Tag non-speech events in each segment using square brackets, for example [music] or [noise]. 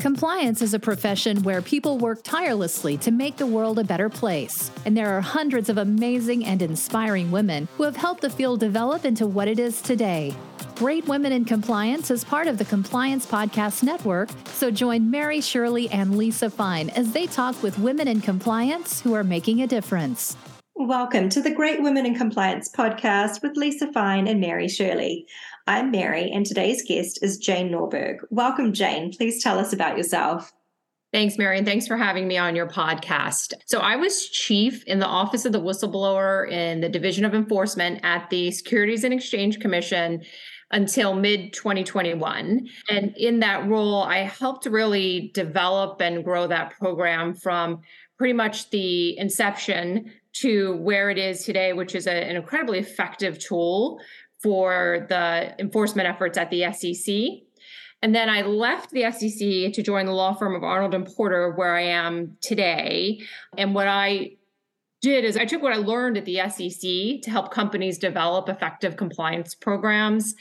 Compliance is a profession where people work tirelessly to make the world a better place. And there are hundreds of amazing and inspiring women who have helped the field develop into what it is today. Great Women in Compliance is part of the Compliance Podcast Network, so join Mary Shirley and Lisa Fine as they talk with women in compliance who are making a difference. Welcome to the Great Women in Compliance podcast with Lisa Fine and Mary Shirley. I'm Mary, and today's guest is Jane Norberg. Welcome, Jane. Please tell us about yourself. Thanks, Mary, and thanks for having me on your podcast. So, I was chief in the Office of the Whistleblower in the Division of Enforcement at the Securities and Exchange Commission until mid 2021. And in that role, I helped really develop and grow that program from pretty much the inception to where it is today, which is a, an incredibly effective tool for the enforcement efforts at the SEC. And then I left the SEC to join the law firm of Arnold and Porter, where I am today. And what I did is I took what I learned at the SEC to help companies develop effective compliance programs.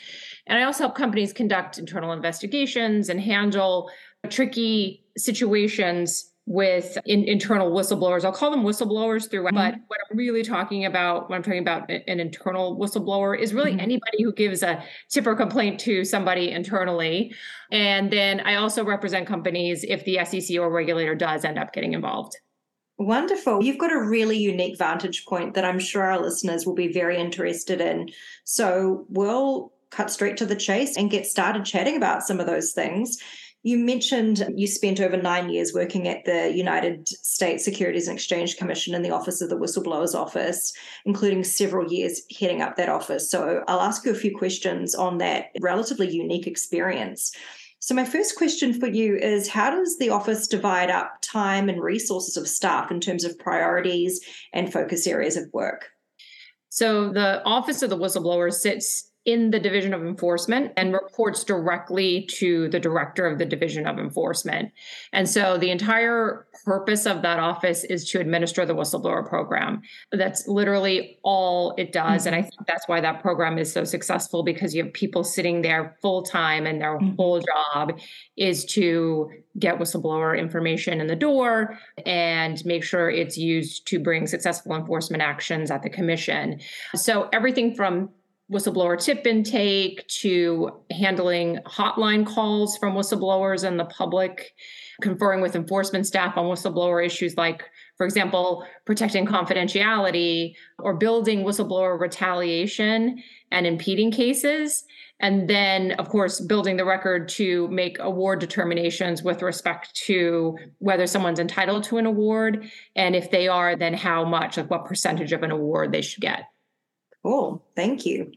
And I also help companies conduct internal investigations and handle tricky situations with in, internal whistleblowers. I'll call them whistleblowers throughout, mm-hmm. but what I'm really talking about when I'm talking about an internal whistleblower is really mm-hmm. anybody who gives a tip or complaint to somebody internally. And then I also represent companies if the SEC or regulator does end up getting involved. Wonderful. You've got a really unique vantage point that I'm sure our listeners will be very interested in. So we'll cut straight to the chase and get started chatting about some of those things. You mentioned you spent over nine years working at the United States Securities and Exchange Commission in the Office of the Whistleblower's Office, including several years heading up that office. So I'll ask you a few questions on that relatively unique experience. So, my first question for you is How does the office divide up time and resources of staff in terms of priorities and focus areas of work? So, the Office of the Whistleblower sits in the Division of Enforcement and reports directly to the director of the Division of Enforcement. And so the entire purpose of that office is to administer the whistleblower program. That's literally all it does. Mm-hmm. And I think that's why that program is so successful because you have people sitting there full time and their mm-hmm. whole job is to get whistleblower information in the door and make sure it's used to bring successful enforcement actions at the commission. So everything from whistleblower tip intake to handling hotline calls from whistleblowers and the public, conferring with enforcement staff on whistleblower issues like, for example, protecting confidentiality or building whistleblower retaliation and impeding cases. And then, of course, building the record to make award determinations with respect to whether someone's entitled to an award. And if they are, then how much, like what percentage of an award they should get. Cool. Thank you.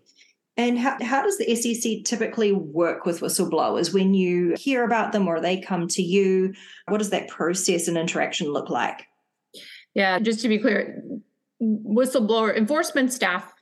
And how, how does the SEC typically work with whistleblowers when you hear about them or they come to you? What does that process and interaction look like? Yeah, just to be clear, whistleblower enforcement staff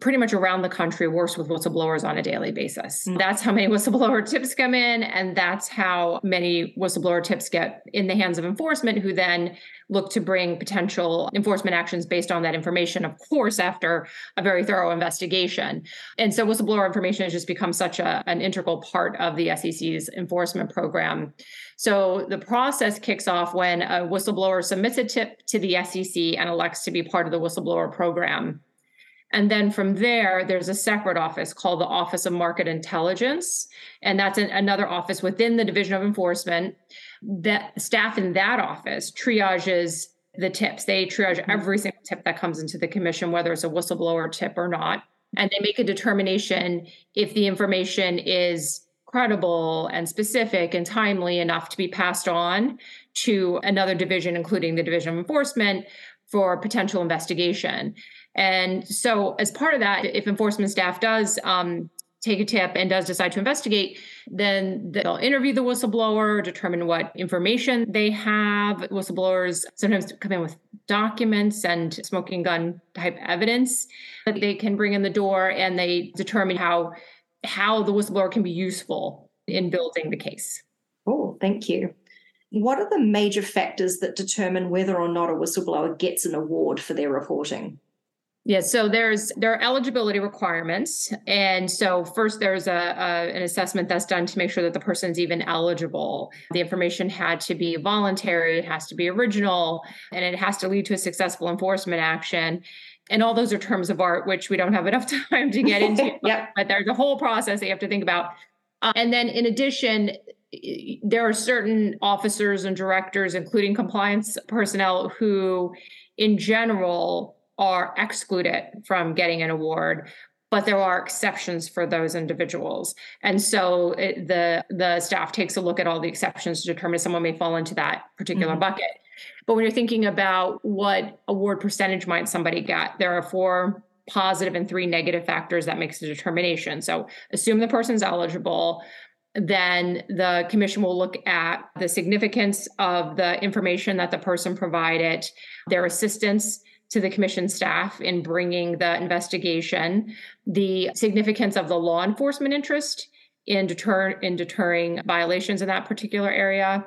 pretty much around the country works with whistleblowers on a daily basis. Mm-hmm. That's how many [laughs] whistleblower tips come in, and that's how many whistleblower tips get in the hands of enforcement, who then look to bring potential enforcement actions based on that information, of course, after a very thorough investigation. And so whistleblower information has just become such a, an integral part of the SEC's enforcement program. So the process kicks off when a whistleblower submits a tip to the SEC and elects to be part of the whistleblower program. And then from there, there's a separate office called the Office of Market Intelligence. And that's an, another office within the Division of Enforcement. That staff in that office triages the tips. They triage mm-hmm. every single tip that comes into the commission, whether it's a whistleblower tip or not. And they make a determination if the information is credible and specific and timely enough to be passed on to another division, including the Division of Enforcement, for potential investigation. And so, as part of that, if enforcement staff does um, take a tip and does decide to investigate, then they'll interview the whistleblower, determine what information they have. Whistleblowers sometimes come in with documents and smoking gun type evidence that they can bring in the door, and they determine how how the whistleblower can be useful in building the case. Oh, thank you. What are the major factors that determine whether or not a whistleblower gets an award for their reporting? Yeah, so there's there are eligibility requirements, and so first there's a, a, an assessment that's done to make sure that the person's even eligible. The information had to be voluntary, it has to be original, and it has to lead to a successful enforcement action. And all those are terms of art, which we don't have enough [laughs] time to get into. [laughs] yep. But there's a whole process that you have to think about. Uh, and then in addition, there are certain officers and directors, including compliance personnel, who in general are excluded from getting an award but there are exceptions for those individuals. And so it, the the staff takes a look at all the exceptions to determine if someone may fall into that particular mm-hmm. bucket. But when you're thinking about what award percentage might somebody get there are four positive and three negative factors that makes the determination. So assume the person's eligible then the commission will look at the significance of the information that the person provided their assistance to the commission staff in bringing the investigation, the significance of the law enforcement interest in deter in deterring violations in that particular area.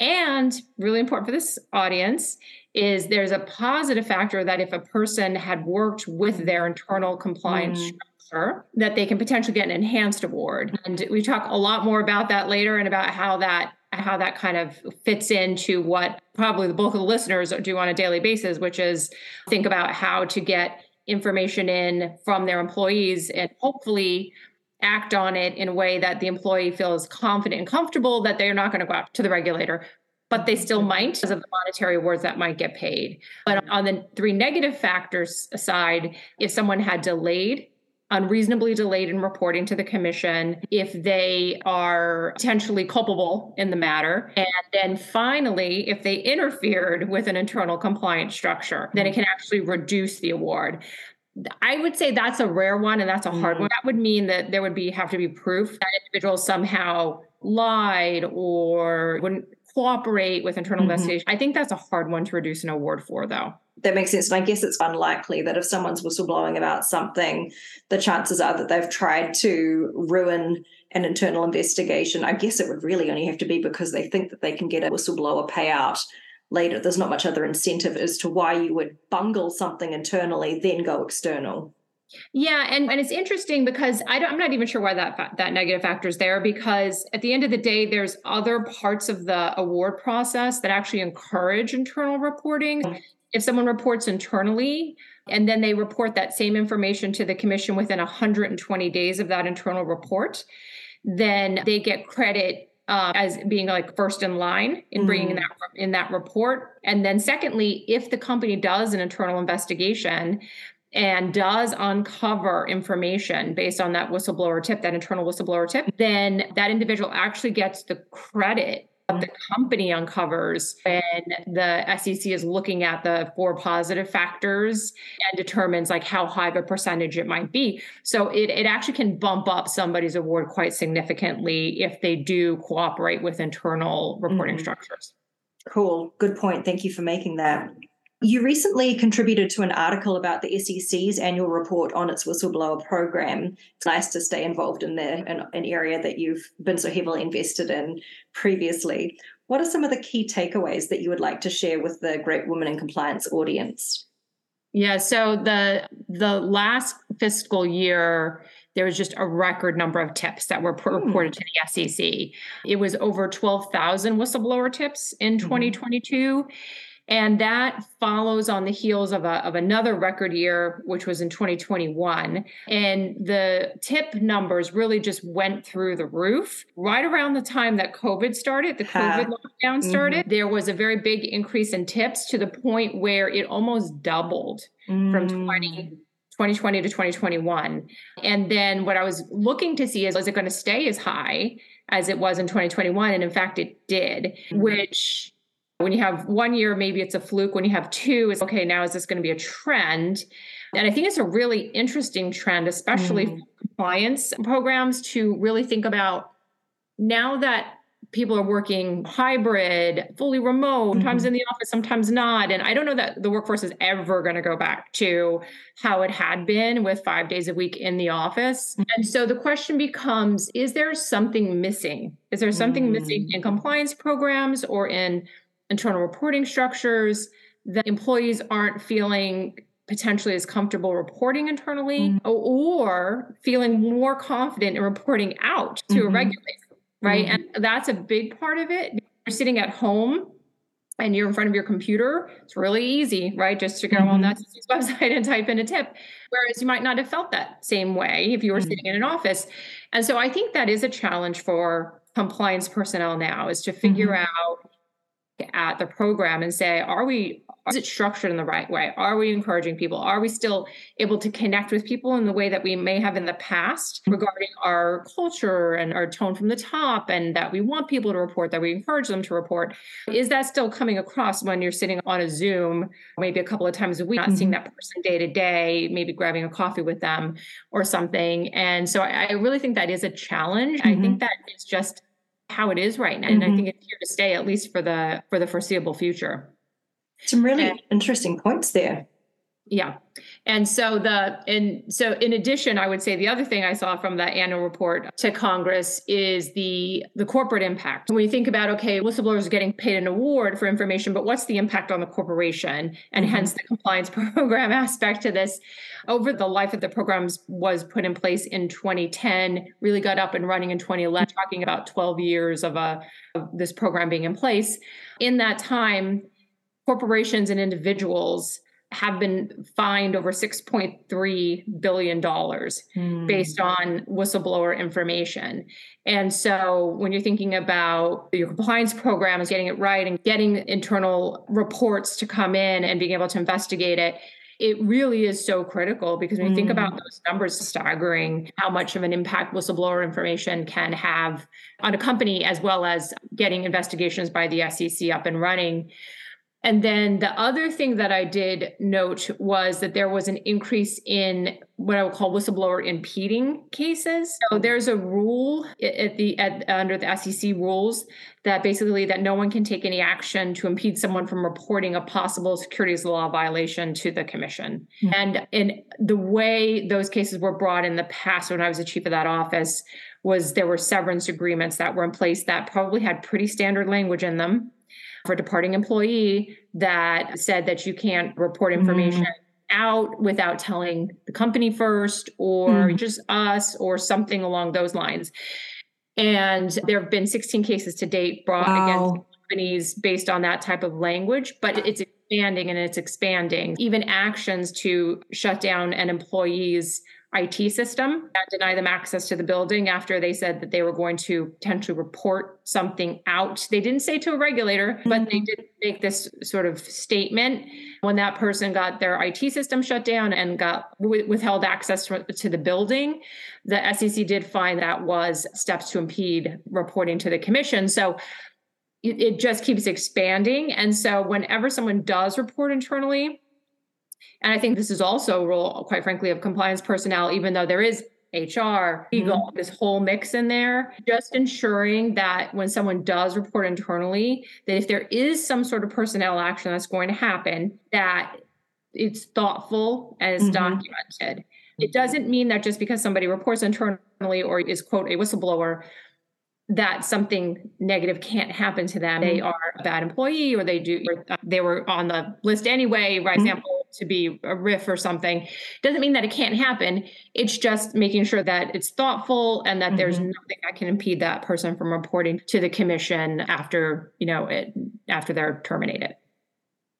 And really important for this audience is there's a positive factor that if a person had worked with their internal compliance mm. structure, that they can potentially get an enhanced award. And we talk a lot more about that later and about how that how that kind of fits into what probably the bulk of the listeners do on a daily basis, which is think about how to get information in from their employees and hopefully act on it in a way that the employee feels confident and comfortable that they're not going to go out to the regulator but they still might because of the monetary awards that might get paid. But on the three negative factors aside, if someone had delayed unreasonably delayed in reporting to the commission if they are potentially culpable in the matter. And then finally, if they interfered with an internal compliance structure, then it can actually reduce the award. I would say that's a rare one and that's a hard mm. one. That would mean that there would be have to be proof that individuals somehow lied or wouldn't cooperate with internal mm-hmm. investigation. I think that's a hard one to reduce an award for though that makes sense. And I guess it's unlikely that if someone's whistleblowing about something, the chances are that they've tried to ruin an internal investigation. I guess it would really only have to be because they think that they can get a whistleblower payout later. There's not much other incentive as to why you would bungle something internally, then go external. Yeah, and, and it's interesting because I am not even sure why that that negative factor is there because at the end of the day, there's other parts of the award process that actually encourage internal reporting if someone reports internally and then they report that same information to the commission within 120 days of that internal report, then they get credit uh, as being like first in line in bringing mm. that in that report. And then secondly, if the company does an internal investigation and does uncover information based on that whistleblower tip, that internal whistleblower tip, then that individual actually gets the credit that the company uncovers when the SEC is looking at the four positive factors and determines like how high of a percentage it might be. So it, it actually can bump up somebody's award quite significantly if they do cooperate with internal reporting mm-hmm. structures. Cool. Good point. Thank you for making that. You recently contributed to an article about the SEC's annual report on its whistleblower program. It's nice to stay involved in the an, an area that you've been so heavily invested in previously. What are some of the key takeaways that you would like to share with the Great Women in Compliance audience? Yeah, so the the last fiscal year there was just a record number of tips that were hmm. reported to the SEC. It was over 12,000 whistleblower tips in 2022. Mm-hmm. And that follows on the heels of, a, of another record year, which was in 2021. And the tip numbers really just went through the roof. Right around the time that COVID started, the COVID lockdown started, mm-hmm. there was a very big increase in tips to the point where it almost doubled mm. from 20. 2020 to 2021. And then what I was looking to see is, is it going to stay as high as it was in 2021? And in fact, it did, mm-hmm. which when you have one year, maybe it's a fluke. When you have two, it's okay, now is this going to be a trend? And I think it's a really interesting trend, especially mm. compliance programs, to really think about now that people are working hybrid, fully remote, mm-hmm. sometimes in the office, sometimes not. And I don't know that the workforce is ever going to go back to how it had been with five days a week in the office. Mm-hmm. And so the question becomes is there something missing? Is there something mm-hmm. missing in compliance programs or in internal reporting structures that employees aren't feeling potentially as comfortable reporting internally mm-hmm. or feeling more confident in reporting out to mm-hmm. a regulator, right? Mm-hmm. And that's a big part of it. You're sitting at home and you're in front of your computer, it's really easy, right? Just to go on that [laughs] website and type in a tip. Whereas you might not have felt that same way if you were mm-hmm. sitting in an office. And so I think that is a challenge for compliance personnel now is to figure mm-hmm. out at the program and say, are we, is it structured in the right way? Are we encouraging people? Are we still able to connect with people in the way that we may have in the past regarding our culture and our tone from the top and that we want people to report, that we encourage them to report? Is that still coming across when you're sitting on a Zoom, maybe a couple of times a week, not mm-hmm. seeing that person day to day, maybe grabbing a coffee with them or something? And so I, I really think that is a challenge. Mm-hmm. I think mm-hmm. that it's just how it is right now. Mm-hmm. And I think it's here to stay at least for the for the foreseeable future. Some really and, interesting points there. Yeah. And so the and so in addition, I would say the other thing I saw from that annual report to Congress is the the corporate impact. When you think about okay, whistleblowers are getting paid an award for information, but what's the impact on the corporation and mm-hmm. hence the compliance [laughs] program aspect to this? Over the life of the programs was put in place in 2010, really got up and running in 2011, talking about 12 years of a of this program being in place. In that time, corporations and individuals have been fined over $6.3 billion mm. based on whistleblower information. And so when you're thinking about your compliance programs, getting it right and getting internal reports to come in and being able to investigate it, it really is so critical because when you think about those numbers, staggering how much of an impact whistleblower information can have on a company, as well as getting investigations by the SEC up and running. And then the other thing that I did note was that there was an increase in what I would call whistleblower impeding cases. So there's a rule at the at, under the SEC rules that basically that no one can take any action to impede someone from reporting a possible securities law violation to the commission. Mm-hmm. And in the way those cases were brought in the past when I was the chief of that office was there were severance agreements that were in place that probably had pretty standard language in them for departing employee that said that you can't report information mm. out without telling the company first or mm. just us or something along those lines. And there have been 16 cases to date brought wow. against companies based on that type of language, but it's expanding and it's expanding. Even actions to shut down an employee's IT system and deny them access to the building after they said that they were going to potentially report something out. They didn't say to a regulator, but they mm-hmm. did make this sort of statement when that person got their IT system shut down and got withheld access to the building. The SEC did find that was steps to impede reporting to the commission. So it, just keeps expanding. And so whenever someone does report internally, and I think this is also a role, quite frankly, of compliance personnel, even though there is HR, legal, mm-hmm. this whole mix in there, just ensuring that when someone does report internally, that if there is some sort of personnel action that's going to happen, that it's thoughtful and it's mm-hmm. documented. It doesn't mean that just because somebody reports internally or is quote a whistleblower that something negative can't happen to them. They mm-hmm. are a bad employee or they do or they were on the list anyway, for mm-hmm. example, to be a RIF or something. Doesn't mean that it can't happen. It's just making sure that it's thoughtful and that mm-hmm. there's nothing that can impede that person from reporting to the commission after, you know, it after they're terminated.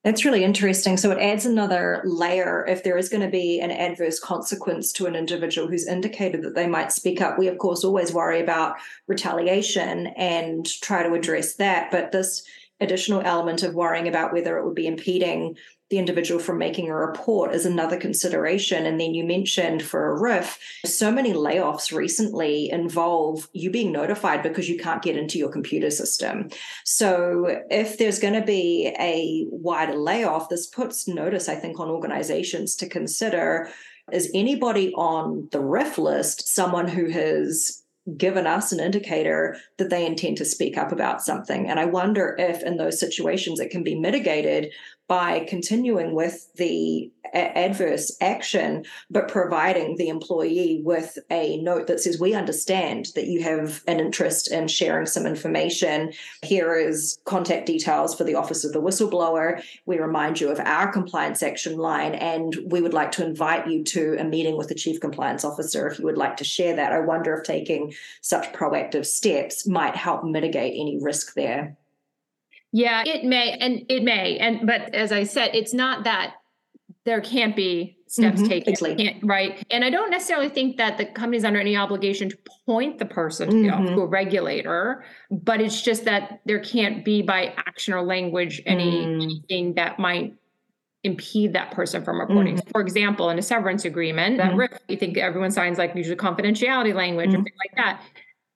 That's really interesting. So it adds another layer. If there is going to be an adverse consequence to an individual who's indicated that they might speak up, we of course always worry about retaliation and try to address that. But this additional element of worrying about whether it would be impeding the individual from making a report is another consideration. And then you mentioned for a RIF, so many layoffs recently involve you being notified because you can't get into your computer system. So if there's going to be a wider layoff, this puts notice, I think, on organizations to consider is anybody on the RIF list someone who has given us an indicator that they intend to speak up about something. And I wonder if in those situations it can be mitigated by continuing with the a- adverse action, but providing the employee with a note that says, We understand that you have an interest in sharing some information. Here is contact details for the Office of the Whistleblower. We remind you of our compliance action line, and we would like to invite you to a meeting with the Chief Compliance Officer if you would like to share that. I wonder if taking such proactive steps might help mitigate any risk there. Yeah, it may, and it may, and but as I said, it's not that there can't be steps Mhm, taken, exactly. right? And I don't necessarily think that the company's under any obligation to point the person to, the- Mhm. to a regulator, but it's just that there can't be by action or language any Mm. anything that might impede that person from reporting. Mm-hmm. For example, in a severance agreement, that Mhm. RIF, you think everyone signs like usually confidentiality language or Mhm. things like that.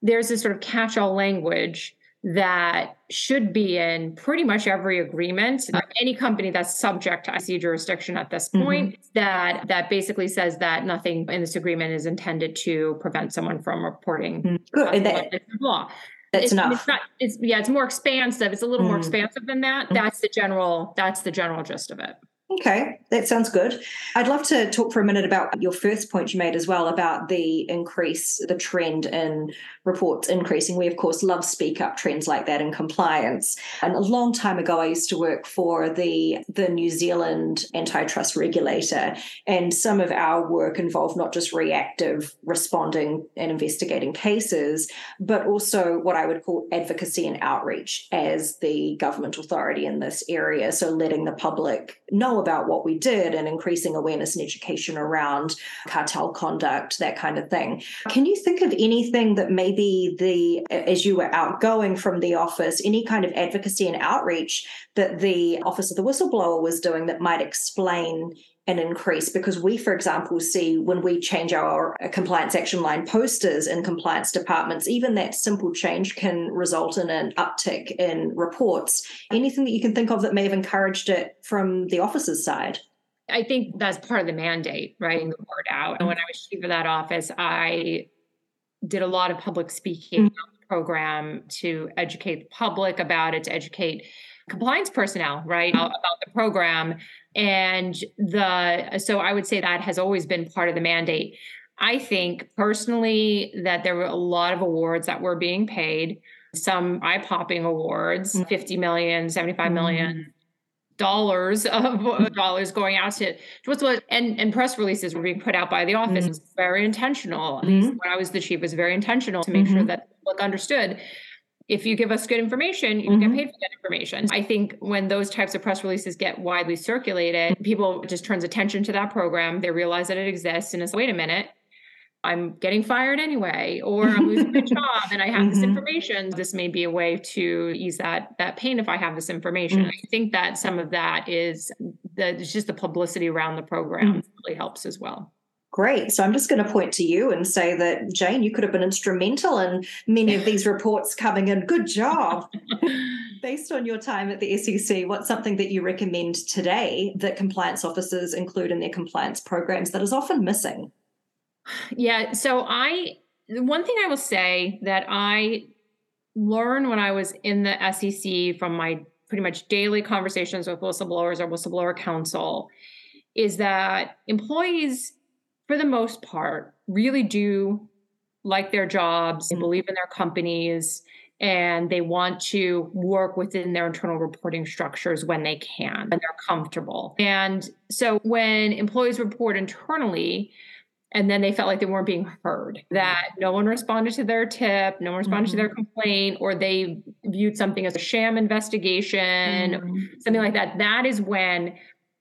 There's this sort of catch-all language that should be in pretty much every agreement uh, any company that's subject to IC jurisdiction at this Mhm. point that that basically says that nothing in this agreement is intended to prevent someone from reporting Good. And that, law that's it's, enough. It's not. It's yeah. It's more expansive. It's a little more Mm. expansive than that. Mm. That's the general. That's the general gist of it. Okay, that sounds good. I'd love to talk for a minute about your first point you made as well about the increase, the trend in reports increasing. We, of course, love speak up trends like that in compliance. And a long time ago, I used to work for the, the New Zealand antitrust regulator. And some of our work involved not just reactive responding and investigating cases, but also what I would call advocacy and outreach as the government authority in this area. So letting the public know about what we did and increasing awareness and education around cartel conduct, that kind of thing. Can you think of anything that maybe the, as you were outgoing from the office, any kind of advocacy and outreach that the Office of the Whistleblower was doing that might explain an increase because we, for example, see when we change our uh, compliance action line posters in compliance departments, even that simple change can result in an uptick in reports. Anything that you can think of that may have encouraged it from the officer's side? I think that's part of the mandate, writing the word out. And when I was chief of that office, I did a lot of public speaking the program to educate the public about it, to educate compliance personnel, right, about the program. And the so I would say that has always been part of the mandate. I think personally that there were a lot of awards that were being paid, some eye-popping awards, 50 million, 75 million dollars [laughs] of dollars going out to, to what's what and, and press releases were being put out by the office. Mhm. It's very intentional. At least when I was the chief, it was very intentional to make sure Mhm. that the public understood if you give us good information, you get Mhm. paid for that information. I think when those types of press releases get widely circulated, people just turns attention to that program. They realize that it exists and it's wait a minute, I'm getting fired anyway, or I'm losing my [laughs] job and I have this Mhm. information. This may be a way to ease that that pain if I have this information. Mhm. I think that some of that is the it's just the publicity around the program really helps as well. Great. So I'm just going to point to you and say that, Jane, you could have been instrumental in many of these reports coming in. Good job. [laughs] Based on your time at the SEC, what's something that you recommend today that compliance officers include in their compliance programs that is often missing? Yeah. So I, the one thing I will say that I learned when I was in the SEC from my pretty much daily conversations with whistleblowers or whistleblower counsel is that employees, for the most part, really do like their jobs, they Mhm. believe in their companies, and they want to work within their internal reporting structures when they can and they're comfortable. And so when employees report internally, and then they felt like they weren't being heard, mm-hmm. that no one responded to their tip, no one responded to their mm-hmm. complaint, or they viewed something as a sham investigation, mm-hmm. something like that. That is when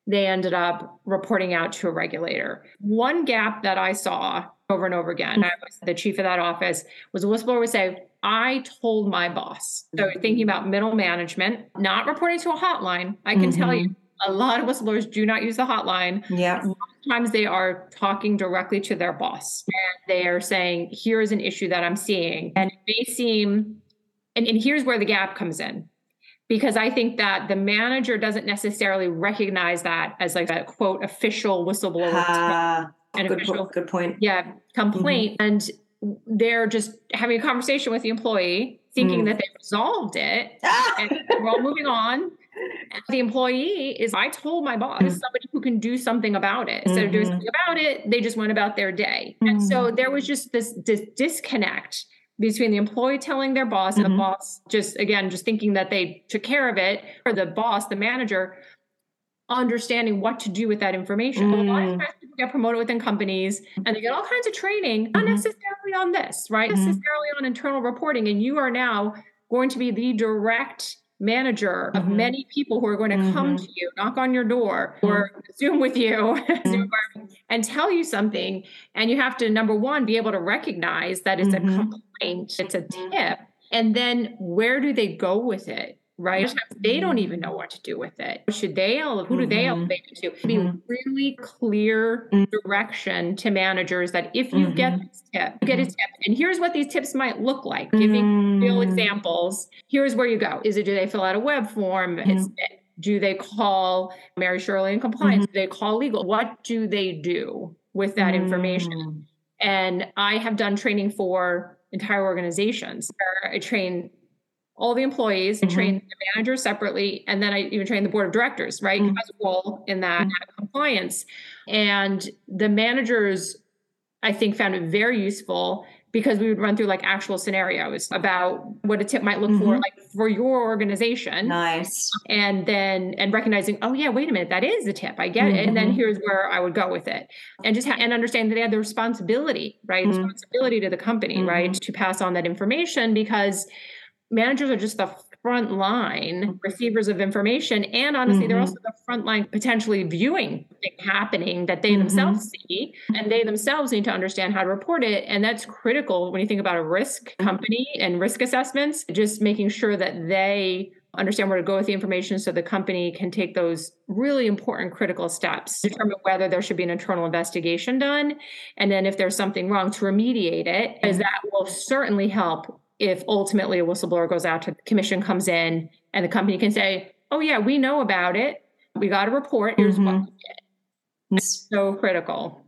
they ended up reporting out to a regulator. One gap that I saw over and over again, I was the chief of that office, was a whistleblower would say, I told my boss. So mm-hmm. thinking about middle management, not reporting to a hotline. I can tell you mm-hmm. a lot of whistleblowers do not use the hotline. Yeah. Sometimes they are talking directly to their boss and they are saying, here is an issue that I'm seeing. And it may seem, and, and here's where the gap comes in. Because I think that the manager doesn't necessarily recognize that as like a quote official whistleblower an good, official po- good point. yeah complaint and they're just having a conversation with the employee, thinking mm. that they've resolved it, [laughs] and we're all moving on. The employee is, I told my boss, mm. somebody who can do something about it. Instead mm-hmm. of doing mm-hmm. something about it, they just went about their day. Mm. And so mm. there was just this, this disconnect between the employee telling their boss mm-hmm. and the mm-hmm. boss just again just thinking that they took care of it or the boss the manager understanding what to do with that information. Mm. A lot of mm. times people get promoted within companies and they get all kinds of training, not mm-hmm. necessarily on this, right? Mm-hmm. Necessarily on internal reporting. And you are now going to be the direct manager of mm-hmm. many people who are going to mm-hmm. come to you, knock on your door, or Zoom with you [laughs] mm-hmm. and tell you something. And you have to, number one, be able to recognize that it's a mm-hmm. it's a tip. And then where do they go with it? right? They don't even know what to do with it. Should they, all? who do they mm-hmm. elevate it to? Be mm-hmm. really clear mm-hmm. direction to managers that if you mm-hmm. get this tip, you get a mm-hmm. tip, and here's what these tips might look like, giving real mm. examples. Here's where you go. Is it, do they fill out a web form? do they call Mary Shirley in compliance? Do they call legal? What do they do with that information? Mm. And I have done training for entire organizations where I train all the employees, mm-hmm. train the managers separately, and then I even train the board of directors, right? Mm-hmm. As a role in that mm-hmm. compliance. And the managers, I think, found it very useful because we would run through like actual scenarios about what a tip might look mm-hmm. for like for your organization nice and then and recognizing oh yeah wait a minute that is a tip i get mm-hmm. it and then mm-hmm. here's where i would go with it and just ha- and understand that they have the responsibility right mm-hmm. responsibility to the company right mm-hmm. to pass on that information because managers are just the front line mm-hmm. receivers of information and honestly mm-hmm. they're also the front line potentially viewing happening that they mm-hmm. themselves see and they themselves need to understand how to report it and that's critical when you think about a risk company and risk assessments just making sure that they understand where to go with the information so the company can take those really important critical steps determine whether there should be an internal investigation done and then if there's something wrong to remediate it as that will certainly help if ultimately a whistleblower goes out to the commission comes in and the company can say, oh, yeah, we know about it. We got a report. Here's mm-hmm. what we did. It's so critical.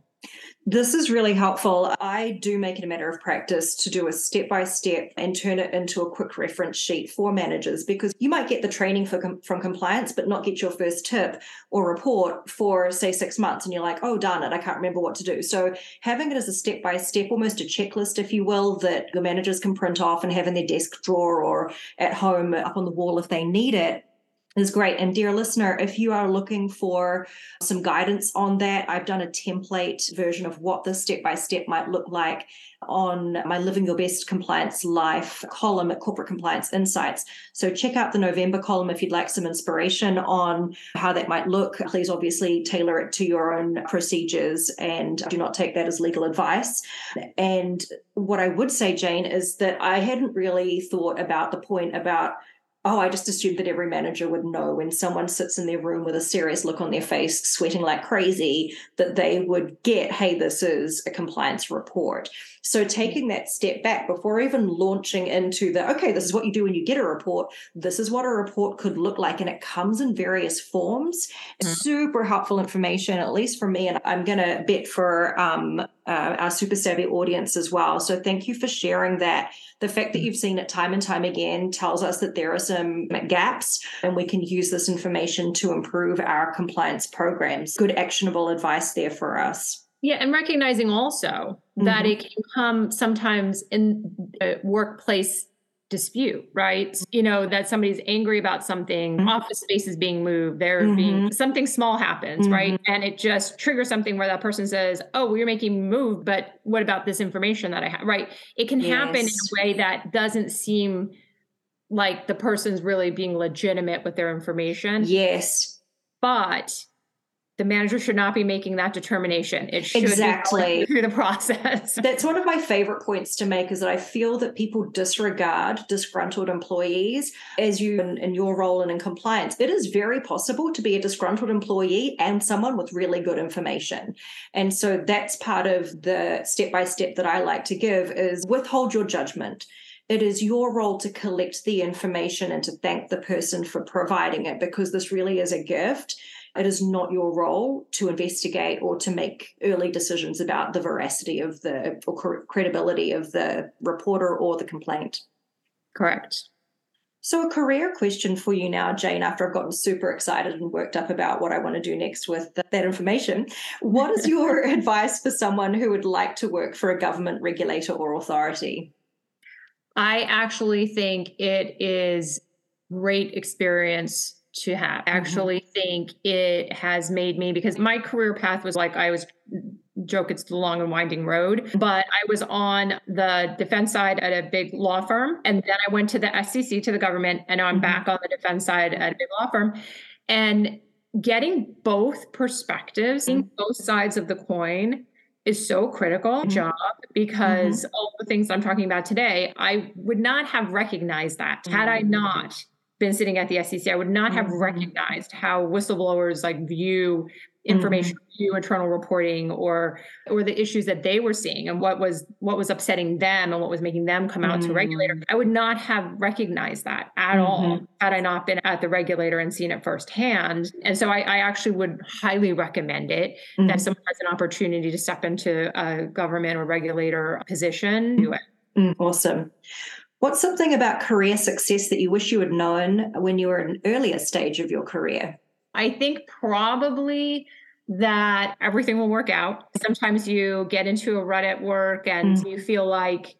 This is really helpful. I do make it a matter of practice to do a step by step and turn it into a quick reference sheet for managers because you might get the training for, from compliance, but not get your first tip or report for, say, six months. And you're like, oh, darn it, I can't remember what to do. So having it as a step by step, almost a checklist, if you will, that your managers can print off and have in their desk drawer or at home up on the wall if they need it is great. And dear listener, if you are looking for some guidance on that, I've done a template version of what the step by step might look like on my Living Your Best Compliance Life column at Corporate Compliance Insights. So check out the November column if you'd like some inspiration on how that might look. Please obviously tailor it to your own procedures and do not take that as legal advice. And what I would say, Jane, is that I hadn't really thought about the point about oh, I just assumed that every manager would know when someone sits in their room with a serious look on their face, sweating like crazy, that they would get, hey, this is a compliance report. So taking that step back before even launching into the, okay, this is what you do when you get a report, this is what a report could look like. And it comes in various forms. Mm-hmm. Super helpful information, at least for me. And I'm going to bet for um, uh, our super savvy audience as well. So thank you for sharing that. The fact that you've seen it time and time again tells us that there are some gaps and we can use this information to improve our compliance programs. Good actionable advice there for us. Yeah, and recognizing also mm-hmm. that it can come sometimes in workplace dispute, right? You know, that somebody's angry about something, mm-hmm. office space is being moved, there mm-hmm. being something small happens, mm-hmm. right? And it just triggers something where that person says, Oh, well, you're making move, but what about this information that I have? Right. It can yes. happen in a way that doesn't seem like the person's really being legitimate with their information. Yes. But the manager should not be making that determination. It should exactly through the process. [laughs] That's one of my favorite points to make is that I feel that people disregard disgruntled employees as you in, in your role and in compliance. It is very possible to be a disgruntled employee and someone with really good information. And so that's part of the step by step that I like to give is withhold your judgment it is your role to collect the information and to thank the person for providing it because this really is a gift it is not your role to investigate or to make early decisions about the veracity of the or credibility of the reporter or the complaint. Correct. So, a career question for you now, Jane, after I've gotten super excited and worked up about what I want to do next with that information. What is your [laughs] advice for someone who would like to work for a government regulator or authority? I actually think it is great experience to have. Mm-hmm. actually mm-hmm. think it has made me because my career path was like I was joke it's the long and winding road but i was on the defense side at a big law firm and then i went to the sec to the government and now i'm mm-hmm. back on the defense side at a big law firm and getting both perspectives mm-hmm. both sides of the coin is so critical mm-hmm. job because mm-hmm. all the things i'm talking about today i would not have recognized that had i mm-hmm. not been sitting at the SEC, I would not have mm-hmm. recognized how whistleblowers like view information mm-hmm. view internal reporting or or the issues that they were seeing and what was what was upsetting them and what was making them come out mm-hmm. to regulator i would not have recognized that at all mm-hmm. had i not been at the regulator and seen it firsthand and so i, I actually would highly recommend it that mm-hmm. someone has an opportunity to step into a government or regulator position do it mm, awesome What's something about career success that you wish you had known when you were in an earlier stage of your career? I think probably that everything will work out. Sometimes you get into a rut at work and mm-hmm. you feel like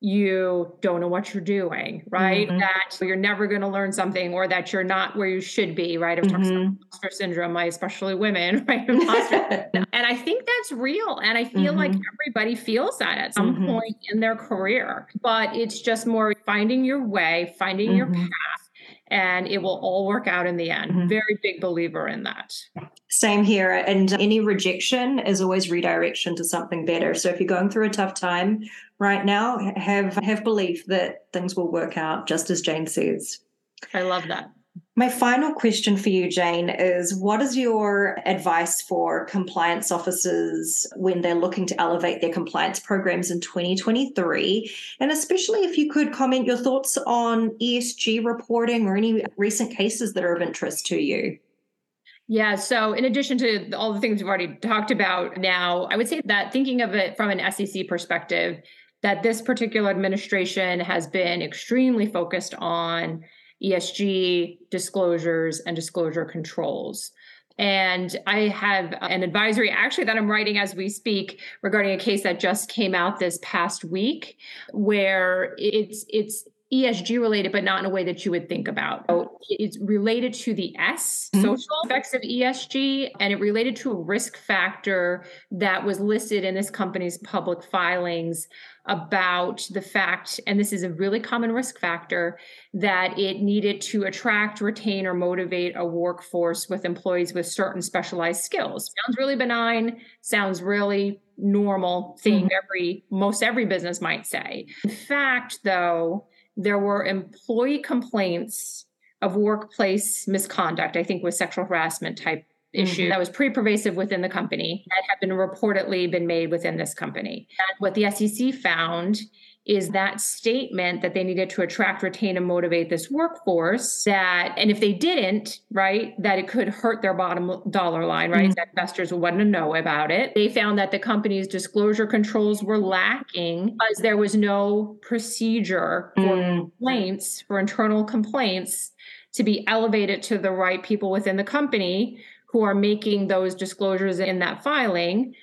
you don't know what you're doing, right? Mm-hmm. That you're never going to learn something or that you're not where you should be, right? I've talked mm-hmm. imposter syndrome, especially women, [laughs] right? [laughs] and I think that's real. And I feel mm-hmm. like everybody feels that at some mm-hmm. point in their career. But it's just more finding your way, finding your mm-hmm. path and it will all work out in the end. Mm-hmm. Very big believer in that. Same here. And any rejection is always redirection to something better. So if you're going through a tough time right now, have have belief that things will work out just as Jane says. I love that. My final question for you, Jane, is what is your advice for compliance officers when they're looking to elevate their compliance programs in 2023? And especially if you could comment your thoughts on ESG reporting or any recent cases that are of interest to you. Yeah. So, in addition to all the things we've already talked about now, I would say that thinking of it from an SEC perspective, that this particular administration has been extremely focused on ESG disclosures and disclosure controls. And I have an advisory actually that I'm writing as we speak regarding a case that just came out this past week where it's it's ESG related, but not in a way that you would think about. So it's related to the S, mm-hmm. social effects of ESG, and it related to a risk factor that was listed in this company's public filings about the fact, and this is a really common risk factor, that it needed to attract, retain, or motivate a workforce with employees with certain specialized skills. Sounds really benign, sounds really normal thing mm-hmm. every most every business might say. In fact, though, there were employee complaints of workplace misconduct, I think was sexual harassment type issue mm-hmm. that was pretty pervasive within the company that had been reportedly been made within this company. And what the SEC found is that statement that they needed to attract, retain, and motivate this workforce. That, and if they didn't, right, that it could hurt their bottom dollar line, right? Mm-hmm. That investors would want to know about it. They found that the company's disclosure controls were lacking because there was no procedure for mm-hmm. complaints, for internal complaints to be elevated to the right people within the company who are making those disclosures in that filing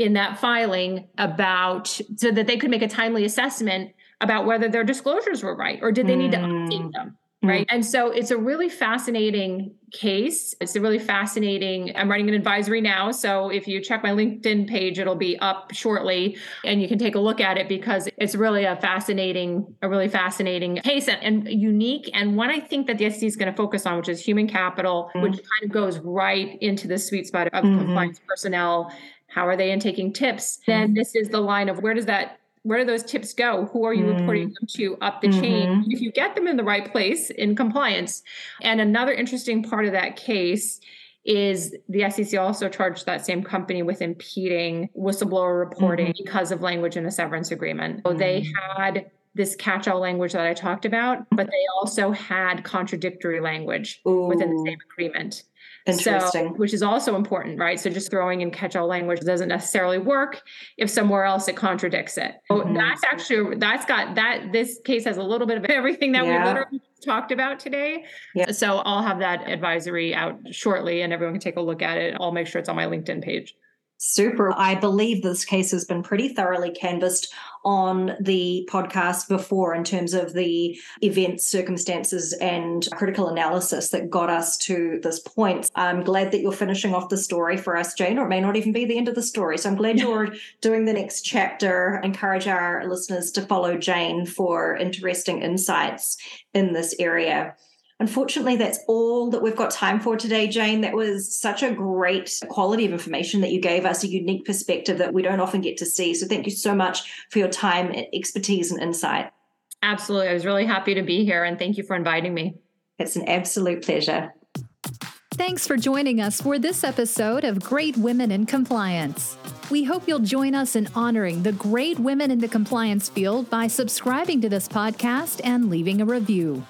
in that filing about so that they could make a timely assessment about whether their disclosures were right or did they need to update mm. them right mm-hmm. and so it's a really fascinating case it's a really fascinating i'm writing an advisory now so if you check my linkedin page it'll be up shortly and you can take a look at it because it's really a fascinating a really fascinating case and, and unique and one i think that the sec is going to focus on which is human capital mm-hmm. which kind of goes right into the sweet spot of mm-hmm. compliance personnel how are they in taking tips then mm-hmm. this is the line of where does that where do those tips go? Who are you mm. reporting them to up the mm-hmm. chain? If you get them in the right place in compliance. And another interesting part of that case is the SEC also charged that same company with impeding whistleblower reporting mm-hmm. because of language in a severance agreement. So they mm. had this catch all language that I talked about, but they also had contradictory language Ooh. within the same agreement. Interesting. So, which is also important, right? So just throwing in catch all language doesn't necessarily work if somewhere else it contradicts it. So mm-hmm. that's actually, that's got that, this case has a little bit of everything that yeah. we literally talked about today. Yeah. So I'll have that advisory out shortly and everyone can take a look at it. I'll make sure it's on my LinkedIn page. Super. I believe this case has been pretty thoroughly canvassed on the podcast before in terms of the events, circumstances, and critical analysis that got us to this point. I'm glad that you're finishing off the story for us, Jane, or it may not even be the end of the story. So I'm glad you're doing the next chapter. Encourage our listeners to follow Jane for interesting insights in this area. Unfortunately, that's all that we've got time for today, Jane. That was such a great quality of information that you gave us, a unique perspective that we don't often get to see. So, thank you so much for your time, expertise, and insight. Absolutely. I was really happy to be here, and thank you for inviting me. It's an absolute pleasure. Thanks for joining us for this episode of Great Women in Compliance. We hope you'll join us in honoring the great women in the compliance field by subscribing to this podcast and leaving a review.